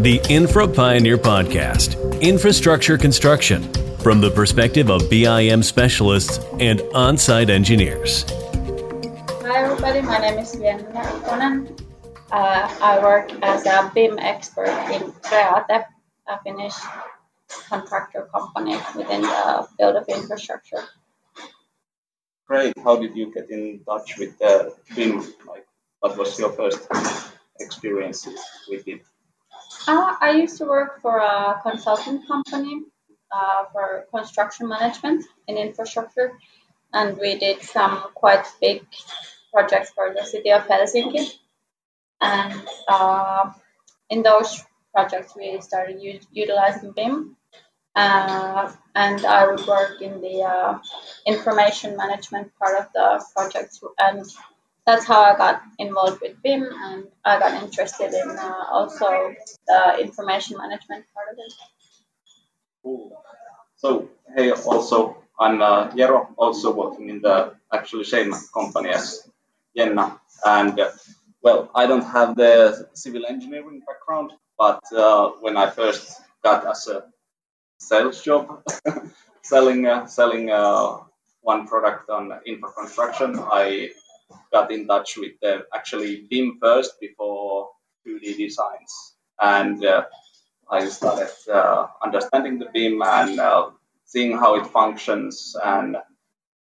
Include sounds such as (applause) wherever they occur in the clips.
the Infra Pioneer Podcast Infrastructure Construction from the perspective of BIM specialists and on site engineers. Hi, everybody. My name is Jenna Ikonen. Uh, I work as a BIM expert in Kreate, a Finnish contractor company within the field of infrastructure. Great. How did you get in touch with the BIM? Like, what was your first experience with it? Uh, I used to work for a consulting company uh, for construction management in infrastructure, and we did some quite big projects for the city of Helsinki. And uh, in those projects, we started u- utilizing BIM. Uh, and I would work in the uh, information management part of the projects, and that's how I got involved with BIM, and I got interested in uh, also the information management part of it. Cool. So, hey, also, I'm uh, Jero, also working in the actually same company as Jenna. And uh, well, I don't have the civil engineering background, but uh, when I first got as a sales job, (laughs) selling uh, selling uh, one product on infra construction, I got in touch with the actually BIM first before 2D designs, and uh, I started uh, understanding the BIM and uh, seeing how it functions, and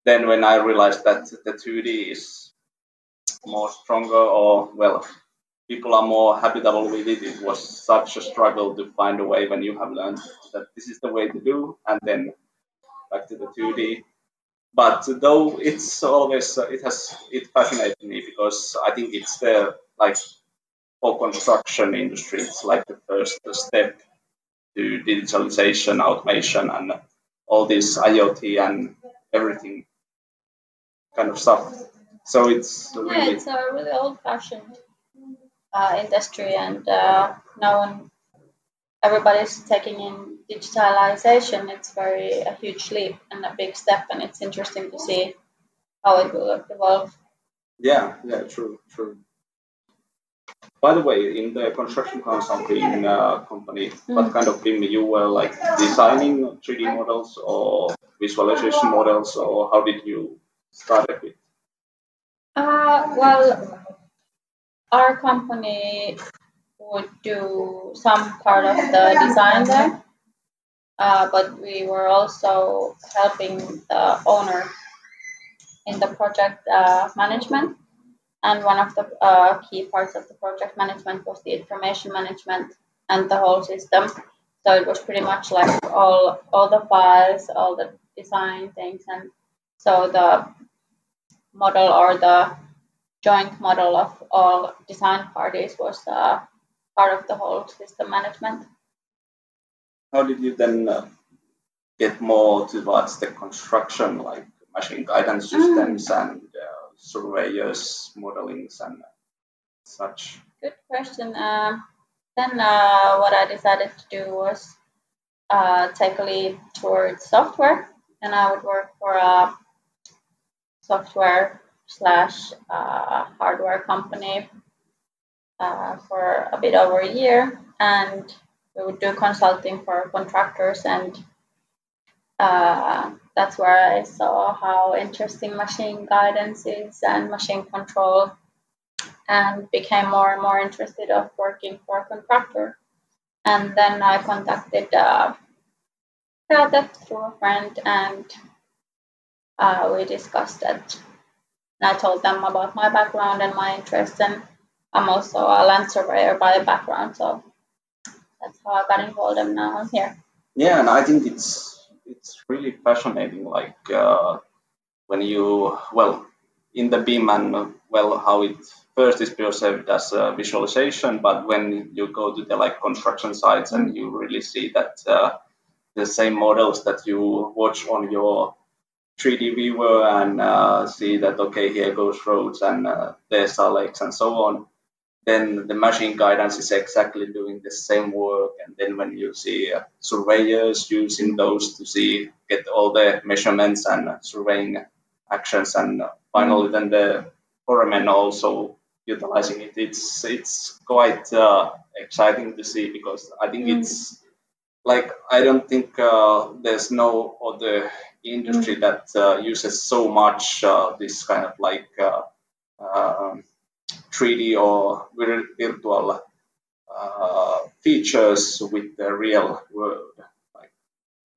then when I realized that the 2D is more stronger or well people are more habitable with it it was such a struggle to find a way when you have learned that this is the way to do. And then back to the 2d but though it's always uh, it has it fascinated me because i think it's the like for construction industry it's like the first step to digitalization automation and all this iot and everything kind of stuff. So it's Yeah, it's a really old-fashioned uh, industry, and uh, no one, everybody's taking in digitalization. It's very a huge leap and a big step, and it's interesting to see how it will evolve. Yeah, yeah, true, true. By the way, in the construction consulting uh, company, what kind of BIM you were like designing 3D models or visualization models, or how did you start it with? Uh, well, our company would do some part of the design there, uh, but we were also helping the owner in the project uh, management. And one of the uh, key parts of the project management was the information management and the whole system. So it was pretty much like all all the files, all the design things, and so the model or the joint model of all design parties was uh, part of the whole system management. How did you then uh, get more towards the construction, like machine guidance systems and uh, surveyors modelings and such? Good question. Um, then uh, what I decided to do was uh, take a leap towards software, and I would work for a software slash uh, hardware company uh, for a bit over a year, and we would do consulting for contractors, and uh, that's where I saw how interesting machine guidance is and machine control, and became more and more interested of working for a contractor. And then I contacted uh, Kreate through a friend, and uh, we discussed it. And I told them about my background and my interests, and I'm also a land surveyor by background, so that's how I got involved, and now I'm here. Yeah, and I think it's it's really fascinating. Like uh, when you well in the BIM and uh, well how it first is perceived as a visualization, but when you go to the like construction sites and you really see that uh, the same models that you watch on your 3D viewer and uh, see that okay here goes roads and uh, there's are lakes and so on then the machine guidance is exactly doing the same work and then when you see uh, surveyors using those to see get all the measurements and uh, surveying actions and uh, finally then the foreman also utilizing it. It's it's quite uh, exciting to see because I think mm. it's like I don't think uh, there's no other industry mm. that uh, uses so much uh, this kind of like 3D um, or virtual uh, features with the real world. Like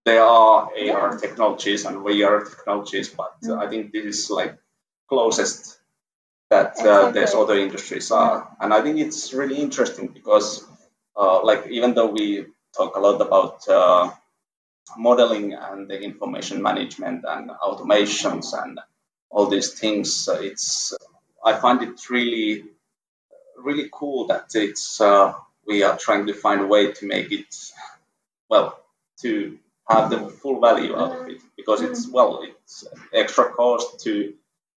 there are AR yeah. technologies and VR technologies, but mm. I think this is like closest that uh, there's other industries are. And I think it's really interesting because, uh, like, even though we talk a lot about uh, modeling and the information management and automations and all these things, it's I find it really, really cool that it's uh, we are trying to find a way to make it well to have the full value out of it because it's well it's extra cost to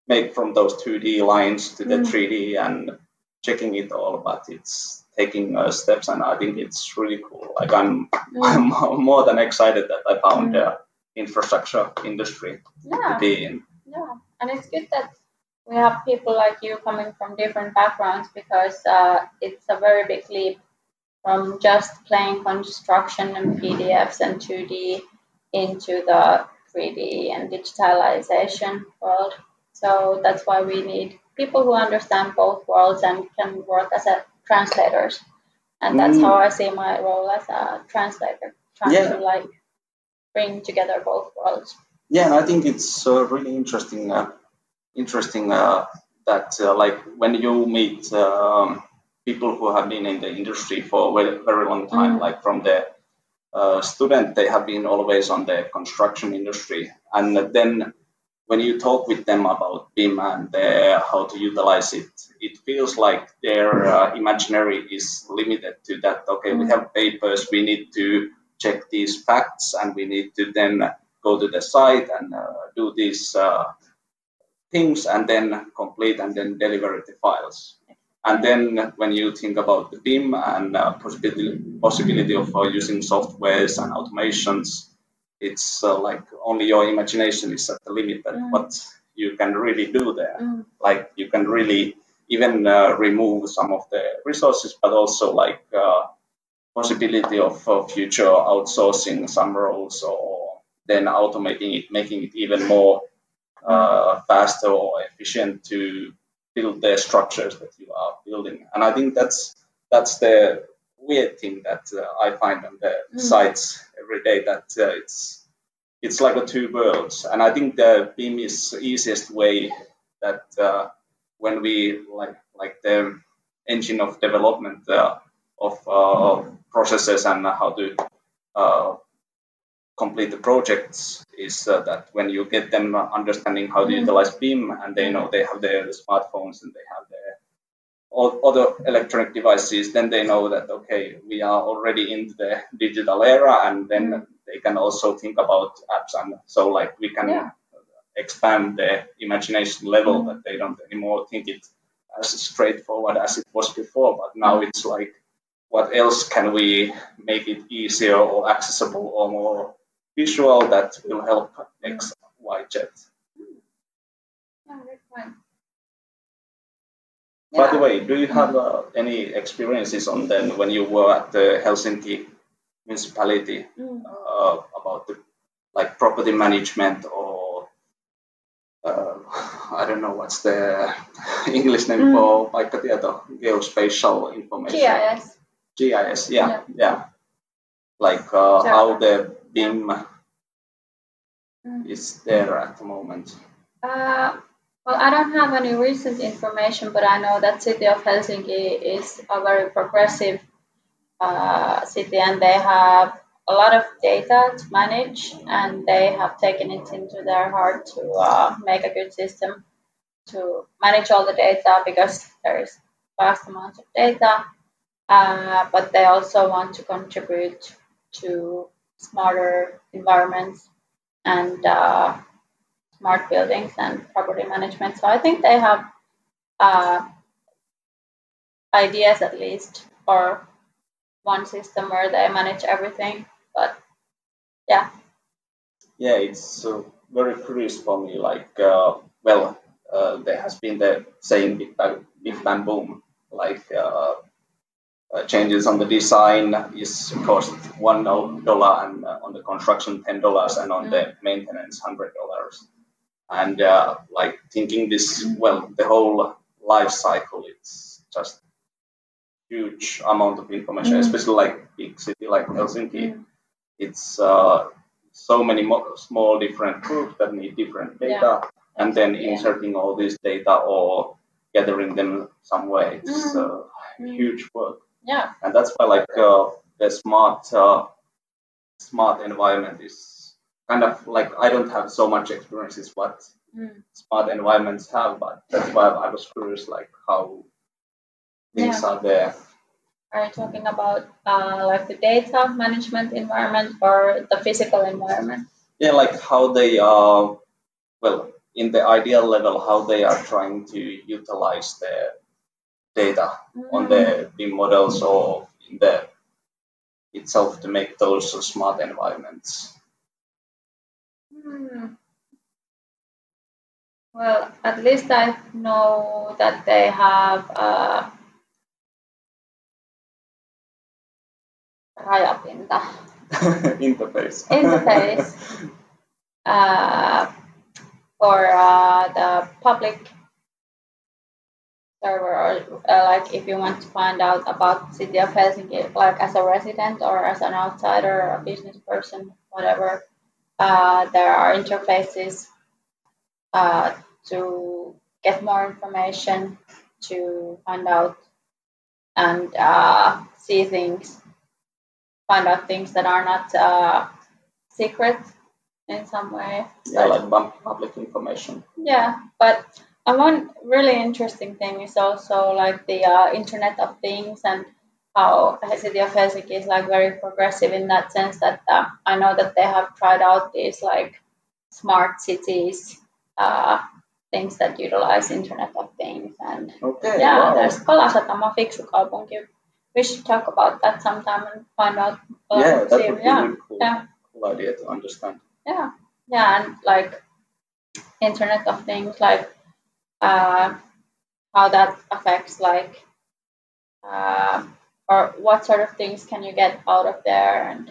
make from those 2D lines to the mm. 3D and checking it all, but it's taking uh, steps, and I think it's really cool. Like I'm, mm. I'm (laughs) more than excited that I found mm. the infrastructure industry yeah. to be in. Yeah, and it's good that we have people like you coming from different backgrounds because uh, it's a very big leap from just playing construction and PDFs and 2D into the 3D and digitalization world. So that's why we need people who understand both worlds and can work as a translators. And that's mm. how I see my role as a translator, trying yeah. to like bring together both worlds. Yeah, and I think it's uh, really interesting. Uh, interesting uh, that uh, like when you meet um, people who have been in the industry for a very, long time, mm. like from the uh, student, they have been always on the construction industry, and then when you talk with them about BIM and uh, how to utilize it, it feels like their uh, imaginary is limited to that. Okay, we mm. have papers, we need to check these facts, and we need to then go to the site and uh, do uh, things, and then complete and then deliver the files. And then when you think about the BIM and uh, possibility possibility of uh, using softwares and automations it's uh, like only your imagination is at the limit that mm. what you can really do there. Mm. Like you can really even uh, remove some of the resources, but also like uh, possibility of future outsourcing some roles or then automating it, making it even more uh, faster or efficient to build the structures that you are building. And I think that's that's the weird thing that uh, I find on the mm. sites every day that uh, it's it's like a two worlds, and I think the BIM is the easiest way that uh, when we like like the engine of development uh, of uh, processes and how to uh, complete the projects is that when you get them understanding how to mm-hmm. utilize BIM and they know they have their smartphones and they have their all other electronic devices, then they know that okay, we are already in the digital era, and then mm. they can also think about apps, and so like we can yeah. expand the imagination level that they don't anymore think it as straightforward as it was before, but now it's like what else can we make it easier or accessible or more visual that will help X Y Z. Yeah, by the way, do you have uh, any experiences on then when you were at the Helsinki municipality mm. uh, about the like property management or uh, I don't know what's the English name mm. for paikkatieto, geospatial information. GIS. GIS, yeah, yeah. yeah. Like uh, how the BIM is there at the moment. Uh, well, I don't have any recent information, but I know that city of Helsinki is a very progressive uh, city, and they have a lot of data to manage, and they have taken it into their heart to uh, make a good system to manage all the data because there is vast amounts of data. Uh, but they also want to contribute to smarter environments and uh, smart buildings and property management. So I think they have uh, ideas at least or one system where they manage everything. But yeah. Yeah, it's uh, very curious for me. Like, uh, well, uh, there has been the saying big bang, big bang boom, like uh, changes on the design is cost one dollar and uh, on the construction ten dollars and on mm. the maintenance hundred dollars and uh, like thinking this well the whole life cycle it's just huge amount of information mm. especially like big city like helsinki mm. it's uh, so many mo- small different groups that need different data yeah. and then inserting all this data or gathering them some way it's mm. uh, huge work yeah. And that's why like uh, the smart uh, smart environment is kind of like I don't have so much experiences what mm. smart environments have, but that's why I was curious like how things yeah. are there. Are you talking about uh, like the data management environment or the physical environment? Yeah, like how they are, well, in the ideal level, how they are trying to utilize the data mm. on the BIM models or in the itself to make those smart environments? Hmm. Well, at least I know that they have uh, rajapinta (laughs) interface. interface (laughs) uh, for uh, the public server or uh, like if you want to find out about city of Helsinki like as a resident or as an outsider or a business person whatever uh, there are interfaces uh, to get more information to find out and uh, see things find out things that are not uh, secret in some way. Yeah like public information. Yeah but and one really interesting thing is also like the uh, Internet of Things and how City of Helsinki is like very progressive in that sense that uh, I know that they have tried out these like smart cities uh, things that utilize Internet of Things and okay, yeah, wow. there's Kalasatama Fiksu Kaupunki. We should talk about that sometime and find out. Uh, yeah, that would be yeah, really cool, yeah. cool idea to understand. Yeah, yeah, and like Internet of Things, like uh, how that affects like uh, or what sort of things can you get out of there and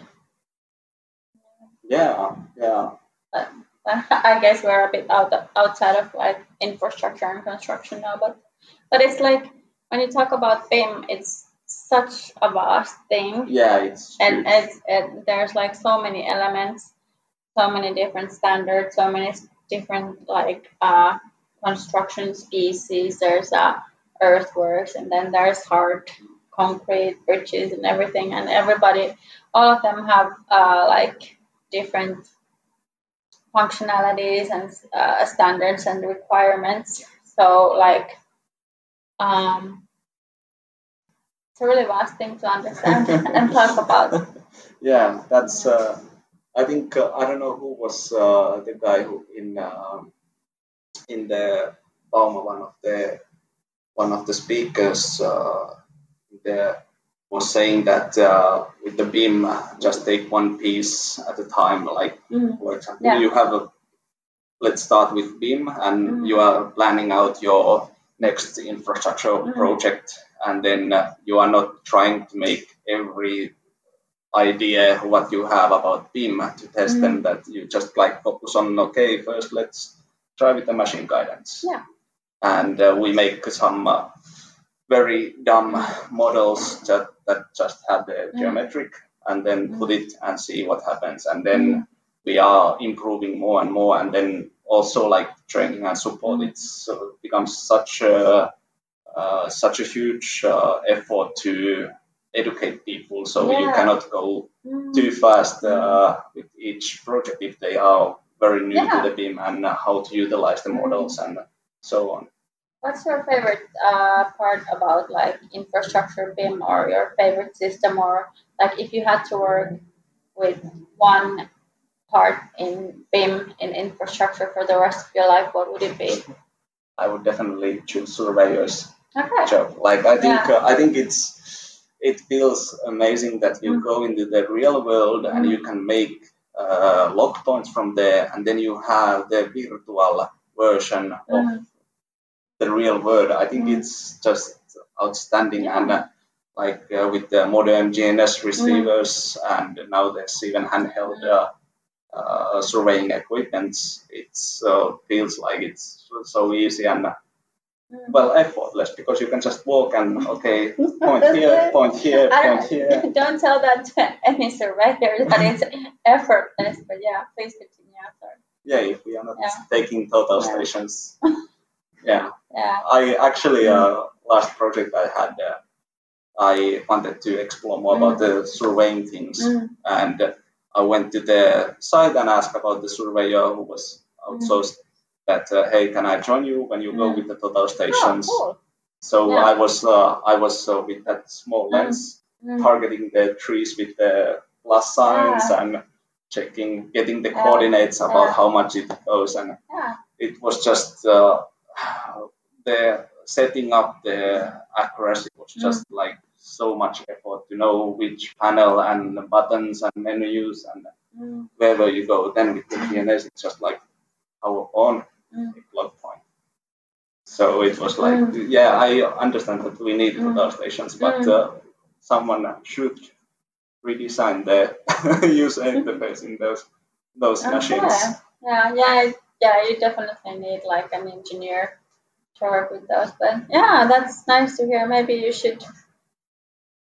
yeah yeah. But, (laughs) i guess we're a bit out of, outside of like infrastructure and construction now but but it's like when you talk about BIM it's such a vast thing. Yeah it's and it's it, there's like so many elements so many different standards so many different like uh construction species, there's uh, earthworks, and then there's hard concrete bridges and everything. And everybody, all of them have uh, like different functionalities and uh, standards and requirements. So like, um, it's a really vast thing to understand (laughs) and talk about. Yeah, that's. Uh, I think uh, I don't know who was uh, the guy who in in the Bauma, one of the one of the speakers uh, there was saying that uh, with the BIM, just take one piece at a time. Like mm. for example, yeah. you have a let's start with BIM, and mm. you are planning out your next infrastructure mm. project, and then uh, you are not trying to make every idea what you have about BIM to test them. Mm. That you just like focus on okay, first let's try with the machine guidance. Yeah. And uh, we make some uh, very dumb models that, that just have the geometric and then mm. put it and see what happens. And then we are improving more and more. And then also like training and support, mm. it's uh, becomes such a uh, such a huge uh, effort to educate people. So yeah. you cannot go mm. too fast uh, with each project if they are very new yeah. to the BIM and how to utilize the models and so on. What's your favorite uh, part about like infrastructure BIM or your favorite system or like if you had to work with one part in BIM in infrastructure for the rest of your life, what would it be? I would definitely choose surveyors okay. job. Like I think yeah. uh, I think it's it feels amazing that you mm. go into the real world mm. and you can make uh, log points from there, and then you have the virtual version of mm. the real world. I think mm. it's just outstanding and uh, like uh, with the modern GNSS receivers mm. and now there's even handheld uh, uh, surveying equipment. It feels like it's so easy and well effortless because you can just walk and okay (laughs) point here point here point here. (laughs) don't tell that to (laughs) any surveyor that it's effortless but yeah please continue sorry. yeah if we are not yeah. taking total stations. Yeah. Yeah. I actually uh, last project i had uh, i wanted to explore more mm. about the surveying things. Mm. and i went to the site and asked about the surveyor who was outsourced mm that uh, hey, can I join you when you go mm. with the total stations? Oh, cool. So. I was uh, I was uh, with that small mm. lens mm. targeting the trees with the plus signs and checking getting the coordinates about how much it goes and it was just uh, the setting up the accuracy was mm. just like so much effort to know which panel and buttons and menus and mm. wherever you go then with the GNSS it's just like power on mm. plug point. So it was like, mm. yeah, I understand that we need mm. those stations, but mm. uh, someone should redesign the (laughs) user interface in those those okay. machines. Yeah, yeah, yeah. You definitely need like an engineer to work with those. But yeah, that's nice to hear. Maybe you should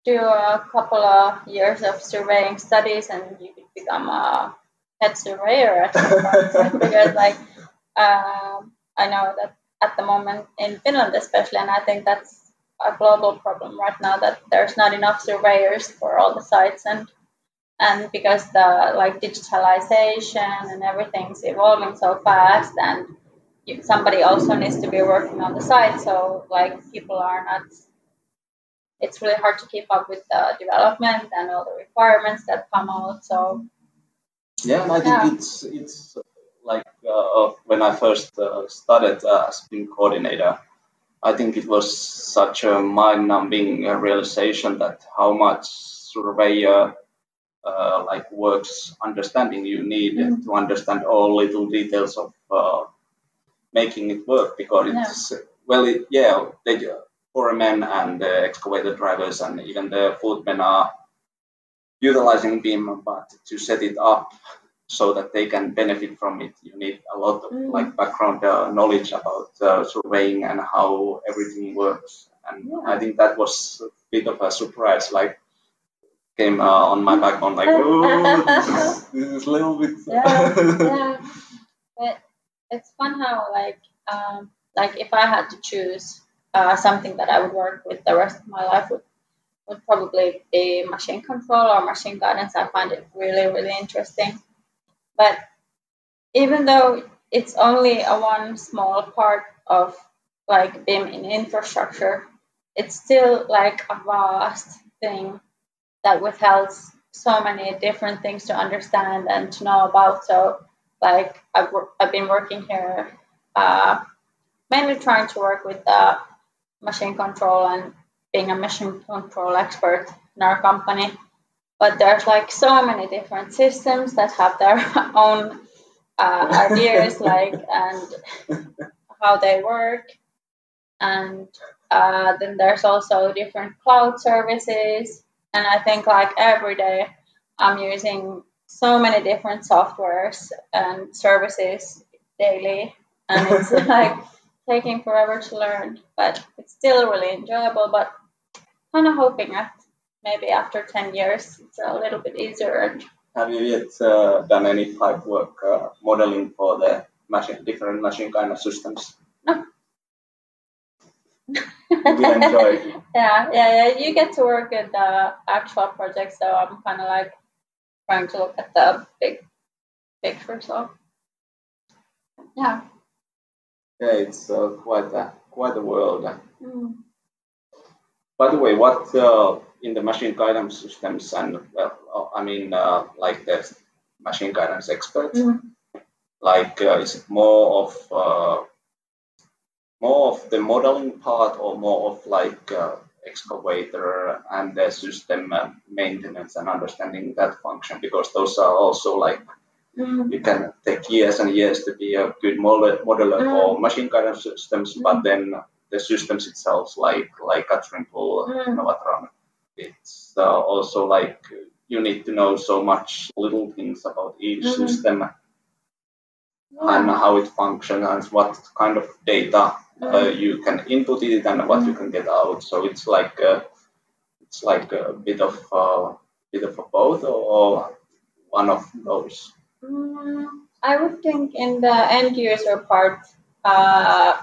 do a couple of years of surveying studies, and you could become a head surveyor at some point because like um, I know that at the moment in Finland, especially, and I think that's a global problem right now that there's not enough surveyors for all the sites and and because the like digitalization and everything's evolving so fast and somebody also needs to be working on the site so like people are not it's really hard to keep up with the development and all the requirements that come out so yeah and i think yeah. it's it's like uh, when I first uh, started uh, as BIM coordinator, I think it was such a mind-numbing realization that how much surveyor uh, like works understanding you need mm. to understand all little details of uh, making it work because it's well it, yeah the foremen and the excavator drivers and even the footmen are utilizing BIM but to set it up so that they can benefit from it. You need a lot of mm. like background uh, knowledge about uh, surveying and how everything works. And yeah. I think that was a bit of a surprise. Like came uh, on my backbone like, oh, (laughs) this is, this is a little bit. yeah, yeah. (laughs) But it's fun how like um, like if I had to choose uh, something that I would work with the rest of my life would would probably be machine control or machine guidance. I find it really really interesting. But even though it's only a one small part of like BIM in infrastructure, it's still like a vast thing that withholds so many different things to understand and to know about. So, like I've, I've been working here, uh, mainly trying to work with the machine control and being a machine control expert in our company but there's like so many different systems that have their (laughs) own uh, ideas like and how they work. And uh, then there's also different cloud services. And i think like every day i'm using so many different softwares and services daily. And it's (laughs) like taking forever to learn but it's still really enjoyable but kind of hoping at maybe after 10 years it's a little bit easier. Have you yet uh, done any pipe work uh, modeling for the machine, different machine kind of systems? No. you enjoy? (laughs) Yeah, yeah, yeah. You get to work at the actual project, so I'm kind of like trying to look at the big picture. So, yeah. Yeah, it's uh, quite a quite a world. Mm. By the way, what uh, in the machine guidance systems and well, I mean uh, like the machine guidance experts. mm-hmm. like uh, is it more of uh, more of the modeling part or more of like uh, excavator and the system uh, maintenance and understanding that function because those are also like mm-hmm. you can take years and years to be a good modeler mm-hmm. for machine guidance systems, but then the systems itself, like like a Trimble, Mm. Novatron. It's uh, also like you need to know so much little things about each Mhm. system and how it functions and what kind of data uh, Mm. you can input it and what you can get out. So it's like uh, it's like a bit of uh, bit of a both or one of those. Mm, I would think in the end user part, uh,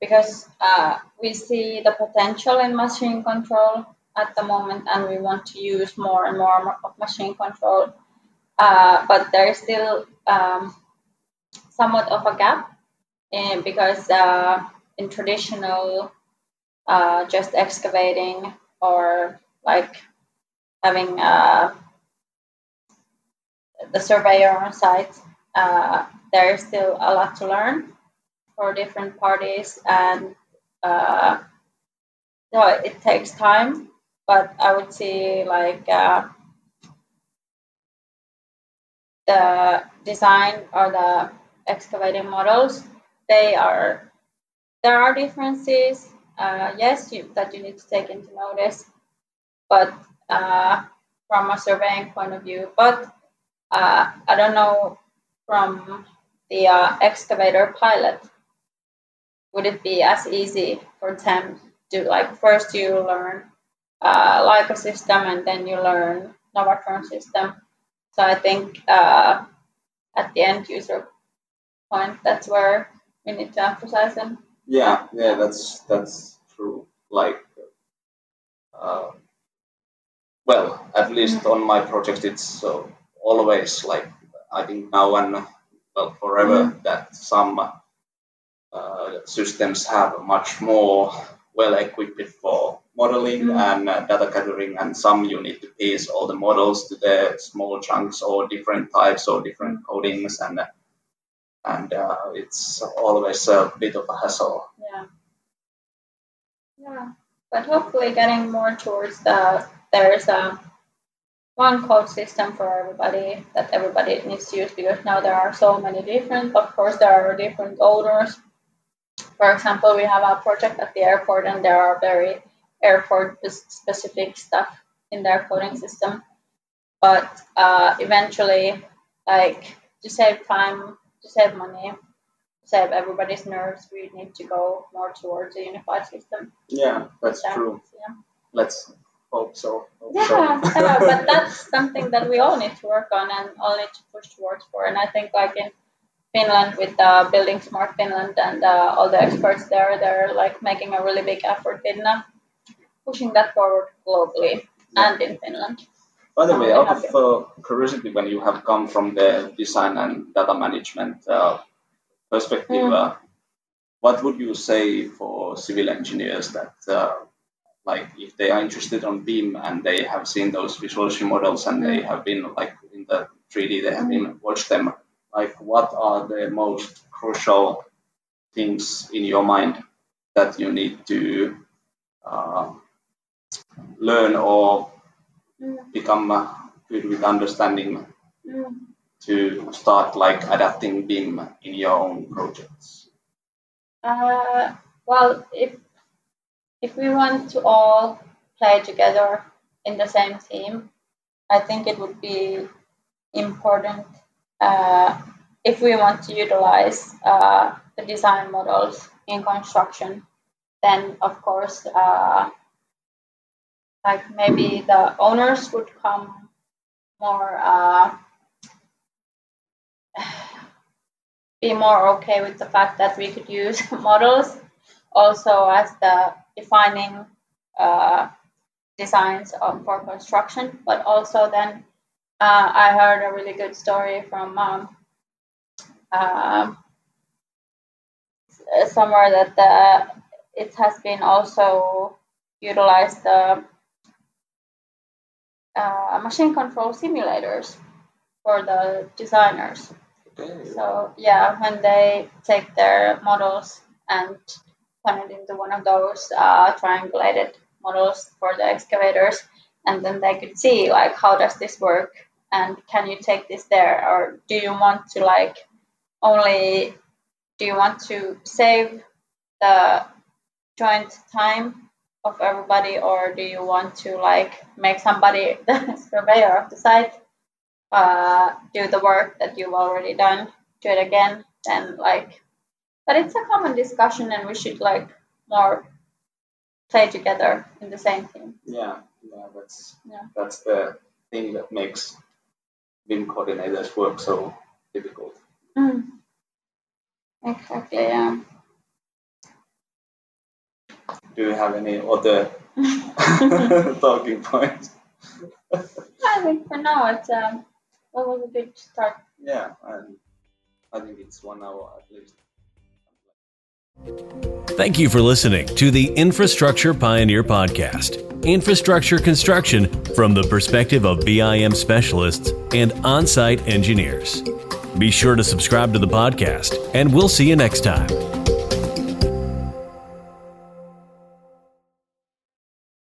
because uh, we see the potential in machine control at the moment, and we want to use more and more of machine control. Uh, but there is still um, somewhat of a gap in, because uh, in traditional uh, just excavating or like having uh, the surveyor on site, uh, there is still a lot to learn for different parties, and uh, no, it takes time. But I would say like uh, the design or the excavating models, they are there are differences. Uh, yes, you, that you need to take into notice, but uh, from a surveying point of view, but uh, I don't know from the uh, excavator pilot, would it be as easy for them to like first you learn uh, Leica system and then you learn Novatron system. So I think uh, at the end user point, that's where we need to emphasize them. Yeah, yeah, that's that's true. Like, uh, well, at least on my project, it's uh, always like I think now and well forever that some uh, systems have much more well equipped for modeling and uh, data gathering, and some you need to piece all the models to the small chunks or different types or different codings, and and uh, it's always a bit of a hassle. Yeah. Yeah. But hopefully getting more towards the there's a one code system for everybody that everybody needs to use because now there are so many different of course there are different owners. For example, we have a project at the airport and there are very airport specific stuff in their coding system. But uh, eventually like to save time, to save money, to save everybody's nerves, we need to go more towards a unified system. Yeah, that's true. Yeah. Let's hope so. Hope Yeah, so. yeah, but (laughs) that's something that we all need to work on and all need to push towards for. And I think like in Finland with uh, building smart Finland and uh, all the experts there, they're like making a really big effort in uh, pushing that forward globally and in Finland. By the way, out of uh, curiosity, when you have come from the design and data management uh, perspective, Mm. uh, what would you say for civil engineers that, uh, like, if they are interested on BIM and they have seen those visualization models and they Mm. have been like in the 3D, they have been watched them. Like, what are the most crucial things in your mind that you need to uh, learn or Mm, become good with understanding mm. to start like adapting BIM in your own projects? Uh, well, if if we want to all play together in the same team, I think it would be important uh, if we want to utilize uh, the design models in construction. Then, of course, uh, like maybe the owners would come more uh, (sighs) be more okay with the fact that we could use (laughs) models. Also as the defining uh, designs of, for construction, but also then uh, I heard a really good story from um, um, somewhere that the, it has been also utilized the uh, machine control simulators for the designers. Okay. So yeah, when they take their models and turn it into one of those uh, triangulated models for the excavators, and then they could see like how does this work, and can you take this there, or do you want to like only do you want to save the joint time of everybody, or do you want to like make somebody (laughs) the surveyor of the site uh, do the work that you've already done, do it again, and like, but it's a common discussion, and we should like more play together in the same team. Yeah, yeah, that's Yeah. that's the thing that makes BIM coordinators work so difficult. Mm. Exactly. Yeah. Do you have any other (laughs) talking points? I think for now it's um, what was a good start. Yeah, and I think it's one hour at least. Thank you for listening to the Infrastructure Pioneer Podcast Infrastructure Construction from the perspective of BIM specialists and on site engineers. Be sure to subscribe to the podcast, and we'll see you next time.